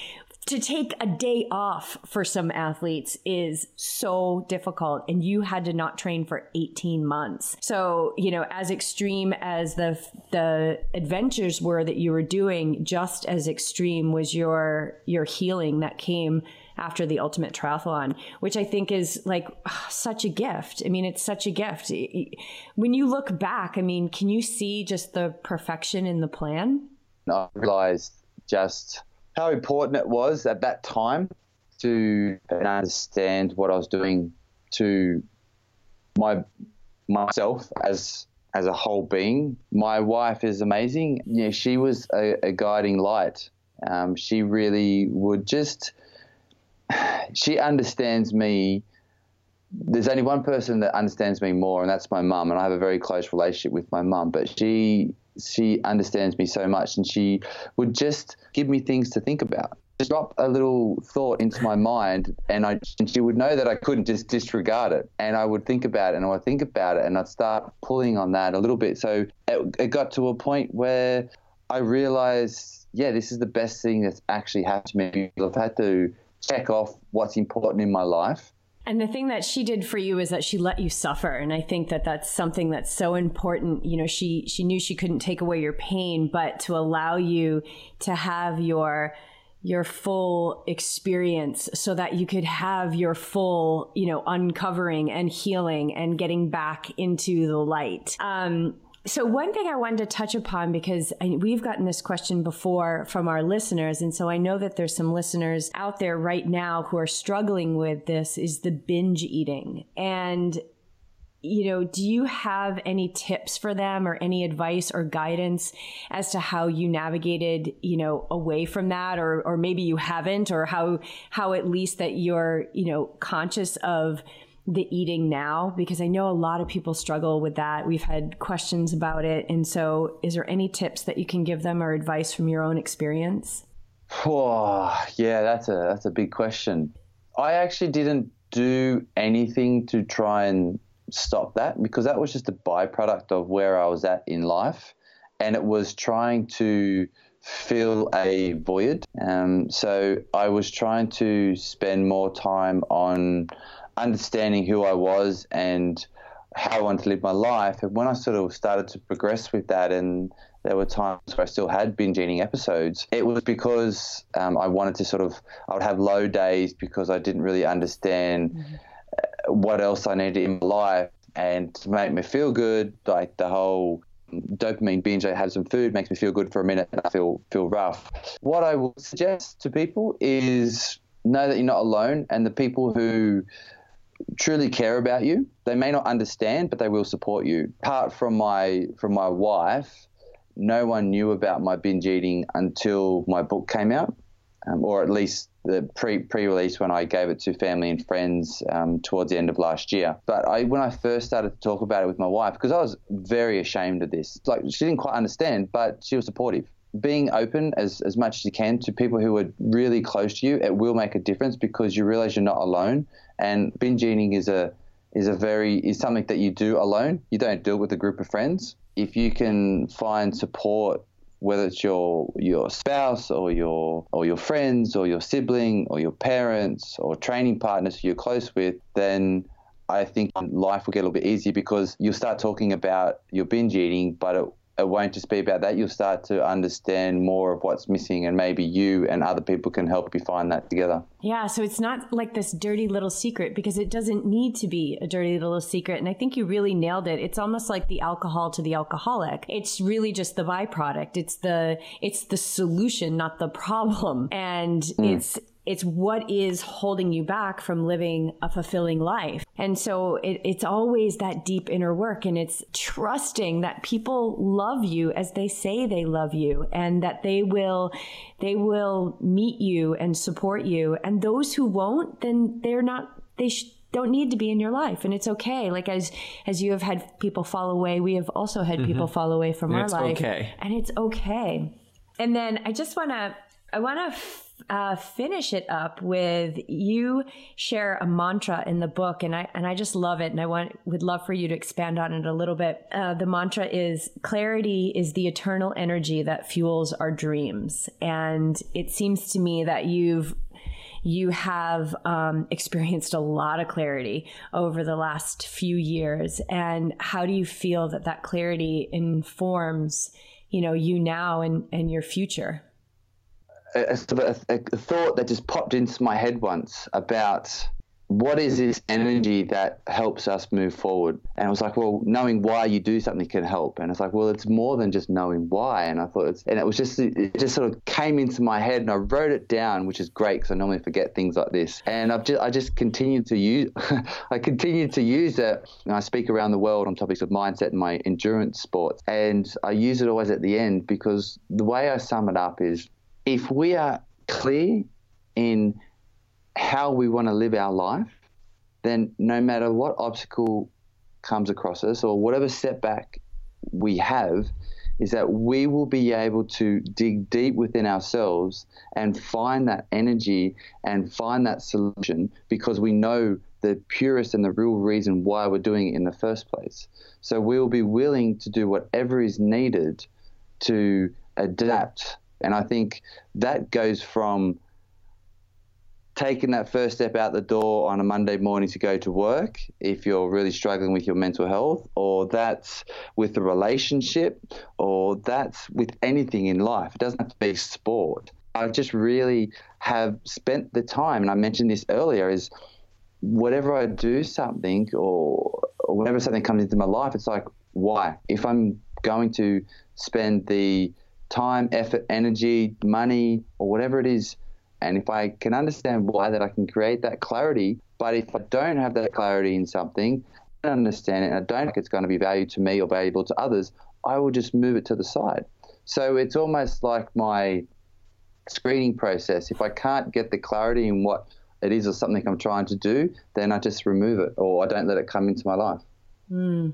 to take a day off for some athletes is so difficult and you had to not train for 18 months. So, you know, as extreme as the the adventures were that you were doing, just as extreme was your your healing that came after the ultimate triathlon, which I think is like such a gift. I mean, it's such a gift. When you look back, I mean, can you see just the perfection in the plan? I realized just how important it was at that time to understand what I was doing to my myself as as a whole being. My wife is amazing. Yeah, she was a, a guiding light. Um, she really would just. She understands me. There's only one person that understands me more, and that's my mum. And I have a very close relationship with my mum. But she she understands me so much and she would just give me things to think about. drop a little thought into my mind, and I and she would know that I couldn't just disregard it, and I would think about it, and I would think about it, and I'd start pulling on that a little bit. So it, it got to a point where I realized, yeah, this is the best thing that's actually happened to me. I've had to check off what's important in my life and the thing that she did for you is that she let you suffer, and I think that that's something that's so important. You know, she she knew she couldn't take away your pain, but to allow you to have your your full experience so that you could have your full, you know, uncovering and healing and getting back into the light. Um, so, one thing I wanted to touch upon because I, we've gotten this question before from our listeners, and so I know that there's some listeners out there right now who are struggling with this is the binge eating. And you know, do you have any tips for them or any advice or guidance as to how you navigated, you know, away from that or or maybe you haven't or how how at least that you're, you know, conscious of the eating now? Because I know a lot of people struggle with that. We've had questions about it. And so, is there any tips that you can give them or advice from your own experience? Oh, yeah, that's a that's a big question. I actually didn't do anything to try and stop that because that was just a byproduct of where I was at in life, and it was trying to fill a void. Um, so I was trying to spend more time on understanding who I was and how I wanted to live my life. And when I sort of started to progress with that, and there were times where I still had binge eating episodes, it was because um, I wanted to sort of, I would have low days because I didn't really understand mm-hmm. what else I needed in my life. And to make me feel good, like the whole dopamine binge, I had some food, makes me feel good for a minute, and I feel feel rough. What I would suggest to people is know that you're not alone, and the people who truly care about you. They may not understand, but they will support you. Apart from my from my wife, no one knew about my binge eating until my book came out, um, or at least the pre pre release when I gave it to family and friends um, towards the end of last year. But I when I first started to talk about it with my wife, because I was very ashamed of this. Like she didn't quite understand, but she was supportive being open as, as much as you can to people who are really close to you, it will make a difference because you realize you're not alone. And binge eating is a is a very is something that you do alone. You don't do it with a group of friends. If you can find support, whether it's your your spouse or your or your friends or your sibling or your parents or training partners you're close with, then I think life will get a little bit easier because you'll start talking about your binge eating, but it it won't just be about that. You'll start to understand more of what's missing, and maybe you and other people can help you find that together. Yeah, so it's not like this dirty little secret because it doesn't need to be a dirty little secret. And I think you really nailed it. It's almost like the alcohol to the alcoholic. It's really just the byproduct. It's the it's the solution, not the problem. And mm. it's it's what is holding you back from living a fulfilling life. And so it, it's always that deep inner work and it's trusting that people love you as they say they love you and that they will, they will meet you and support you. And those who won't, then they're not, they sh- don't need to be in your life and it's okay like as as you have had people fall away we have also had mm-hmm. people fall away from and our life okay. and it's okay and then i just want to i want to uh, finish it up with you share a mantra in the book, and I and I just love it, and I want would love for you to expand on it a little bit. Uh, the mantra is clarity is the eternal energy that fuels our dreams, and it seems to me that you've you have um, experienced a lot of clarity over the last few years and how do you feel that that clarity informs you know you now and and your future a, a, a, thought that just popped into my head once about what is this energy that helps us move forward? And I was like, well, knowing why you do something can help. And it's like, well, it's more than just knowing why. And I thought it's, and it was just, it just sort of came into my head and I wrote it down, which is great because I normally forget things like this. And I've just, I just continued to use, I continued to use it. And I speak around the world on topics of mindset and my endurance sports. And I use it always at the end because the way I sum it up is if we are clear in how we want to live our life, then no matter what obstacle comes across us or whatever setback we have, is that we will be able to dig deep within ourselves and find that energy and find that solution because we know the purest and the real reason why we're doing it in the first place. So we'll be willing to do whatever is needed to adapt. And I think that goes from taking that first step out the door on a Monday morning to go to work if you're really struggling with your mental health, or that's with a relationship, or that's with anything in life. It doesn't have to be sport. I just really have spent the time, and I mentioned this earlier, is whatever I do something or, or whenever something comes into my life, it's like, why? If I'm going to spend the time, effort, energy, money, or whatever it is and if I can understand why, that I can create that clarity. But if I don't have that clarity in something, I don't understand it, and I don't think it's going to be valuable to me or valuable to others, I will just move it to the side. So it's almost like my screening process. If I can't get the clarity in what it is or something I'm trying to do, then I just remove it or I don't let it come into my life. Mm.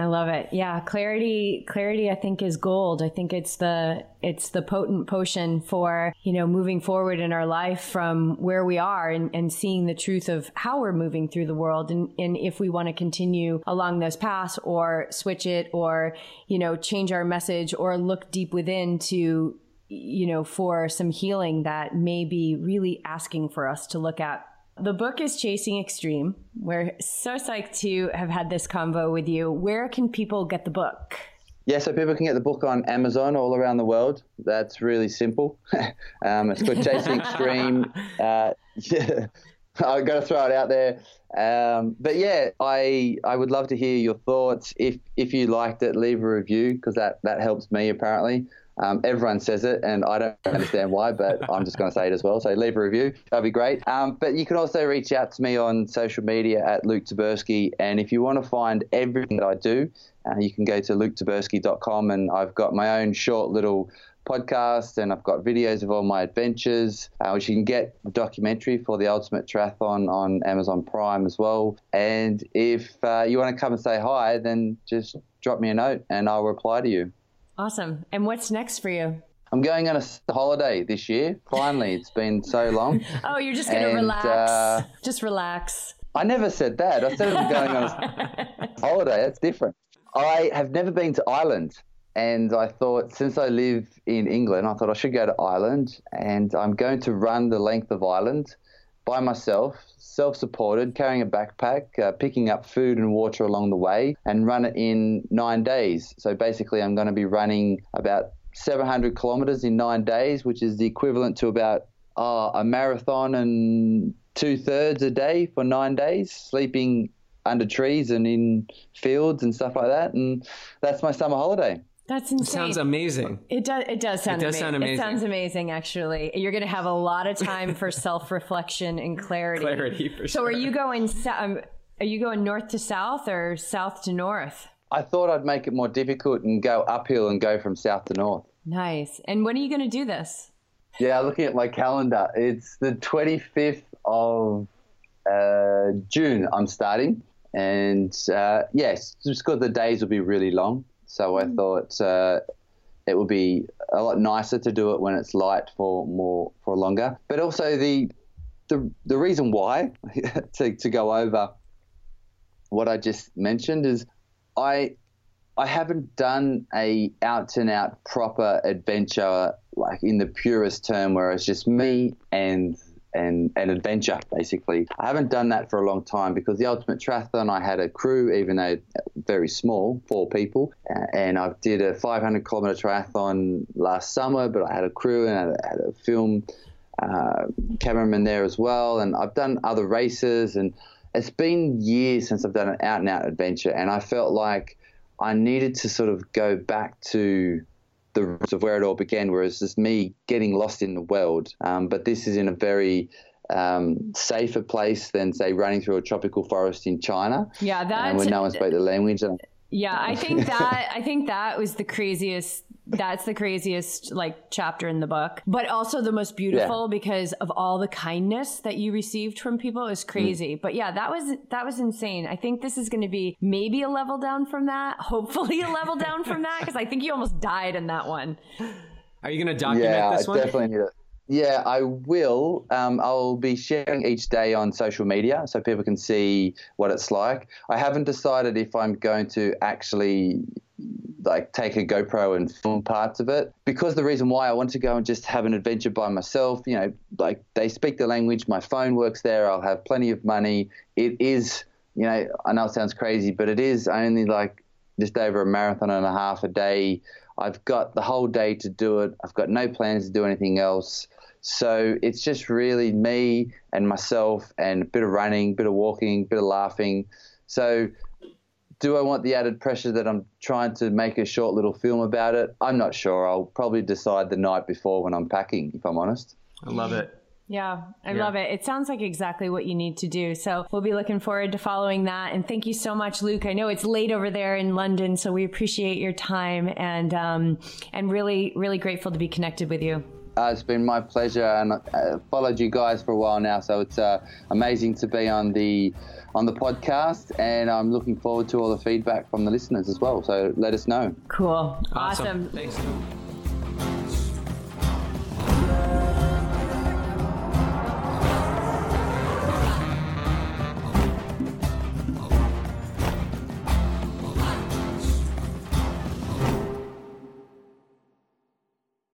I love it. Yeah, clarity clarity I think is gold. I think it's the it's the potent potion for, you know, moving forward in our life from where we are and, and seeing the truth of how we're moving through the world and, and if we want to continue along those paths or switch it or, you know, change our message or look deep within to you know, for some healing that may be really asking for us to look at the book is Chasing Extreme. We're so psyched to have had this convo with you. Where can people get the book? Yeah, so people can get the book on Amazon all around the world. That's really simple. um, it's called Chasing Extreme. Uh, yeah, I've got to throw it out there. Um, but yeah, I I would love to hear your thoughts. If if you liked it, leave a review because that that helps me apparently. Um, everyone says it, and I don't understand why, but I'm just going to say it as well. So leave a review. That'd be great. Um, but you can also reach out to me on social media at Luke Tyburski. And if you want to find everything that I do, uh, you can go to luketyburski.com. And I've got my own short little podcast and I've got videos of all my adventures, uh, which you can get a documentary for the Ultimate Triathlon on Amazon Prime as well. And if uh, you want to come and say hi, then just drop me a note and I'll reply to you. Awesome. And what's next for you? I'm going on a holiday this year. Finally, it's been so long. oh, you're just going to relax. Uh, just relax. I never said that. I said I'm going on a holiday. That's different. I have never been to Ireland. And I thought, since I live in England, I thought I should go to Ireland. And I'm going to run the length of Ireland by myself, self supported, carrying a backpack, uh, picking up food and water along the way, and run it in nine days. So basically, I'm going to be running about 700 kilometers in nine days, which is the equivalent to about uh, a marathon and two thirds a day for nine days, sleeping under trees and in fields and stuff like that. And that's my summer holiday. That's insane. It sounds amazing. It does. It does sound. It does amazing. sound amazing. It sounds amazing. Actually, you're going to have a lot of time for self reflection and clarity. Clarity for so, sure. are you going? Um, are you going north to south or south to north? I thought I'd make it more difficult and go uphill and go from south to north. Nice. And when are you going to do this? Yeah, looking at my calendar, it's the 25th of uh, June. I'm starting, and uh, yes, just because the days will be really long. So I mm. thought uh, it would be a lot nicer to do it when it's light for more for longer. But also the the the reason why to to go over what I just mentioned is I I haven't done a out and out proper adventure like in the purest term where it's just me and and an adventure, basically. I haven't done that for a long time because the Ultimate Triathlon, I had a crew, even though very small, four people, and I did a 500 kilometer triathlon last summer, but I had a crew and I had a film uh, cameraman there as well, and I've done other races, and it's been years since I've done an out and out adventure, and I felt like I needed to sort of go back to the roots of where it all began, whereas just me getting lost in the world. Um, but this is in a very um, safer place than, say, running through a tropical forest in China. Yeah, that when no one spoke the language. Yeah, I think that I think that was the craziest that's the craziest like chapter in the book, but also the most beautiful yeah. because of all the kindness that you received from people is crazy. Mm. But yeah, that was that was insane. I think this is going to be maybe a level down from that. Hopefully, a level down from that because I think you almost died in that one. Are you going to document yeah, this one? Yeah, definitely need it. Yeah, I will. Um, I'll be sharing each day on social media so people can see what it's like. I haven't decided if I'm going to actually like take a GoPro and film parts of it because the reason why I want to go and just have an adventure by myself, you know, like they speak the language, my phone works there, I'll have plenty of money. It is, you know, I know it sounds crazy, but it is only like just over a marathon and a half a day. I've got the whole day to do it. I've got no plans to do anything else. So it's just really me and myself and a bit of running, bit of walking, bit of laughing. So do I want the added pressure that I'm trying to make a short little film about it? I'm not sure. I'll probably decide the night before when I'm packing, if I'm honest. I love it. Yeah, I yeah. love it. It sounds like exactly what you need to do. So we'll be looking forward to following that. And thank you so much, Luke. I know it's late over there in London, so we appreciate your time and um, and really really grateful to be connected with you. Uh, it's been my pleasure, and I uh, followed you guys for a while now, so it's uh, amazing to be on the on the podcast, and I'm looking forward to all the feedback from the listeners as well. So let us know. Cool, awesome. awesome. Thanks.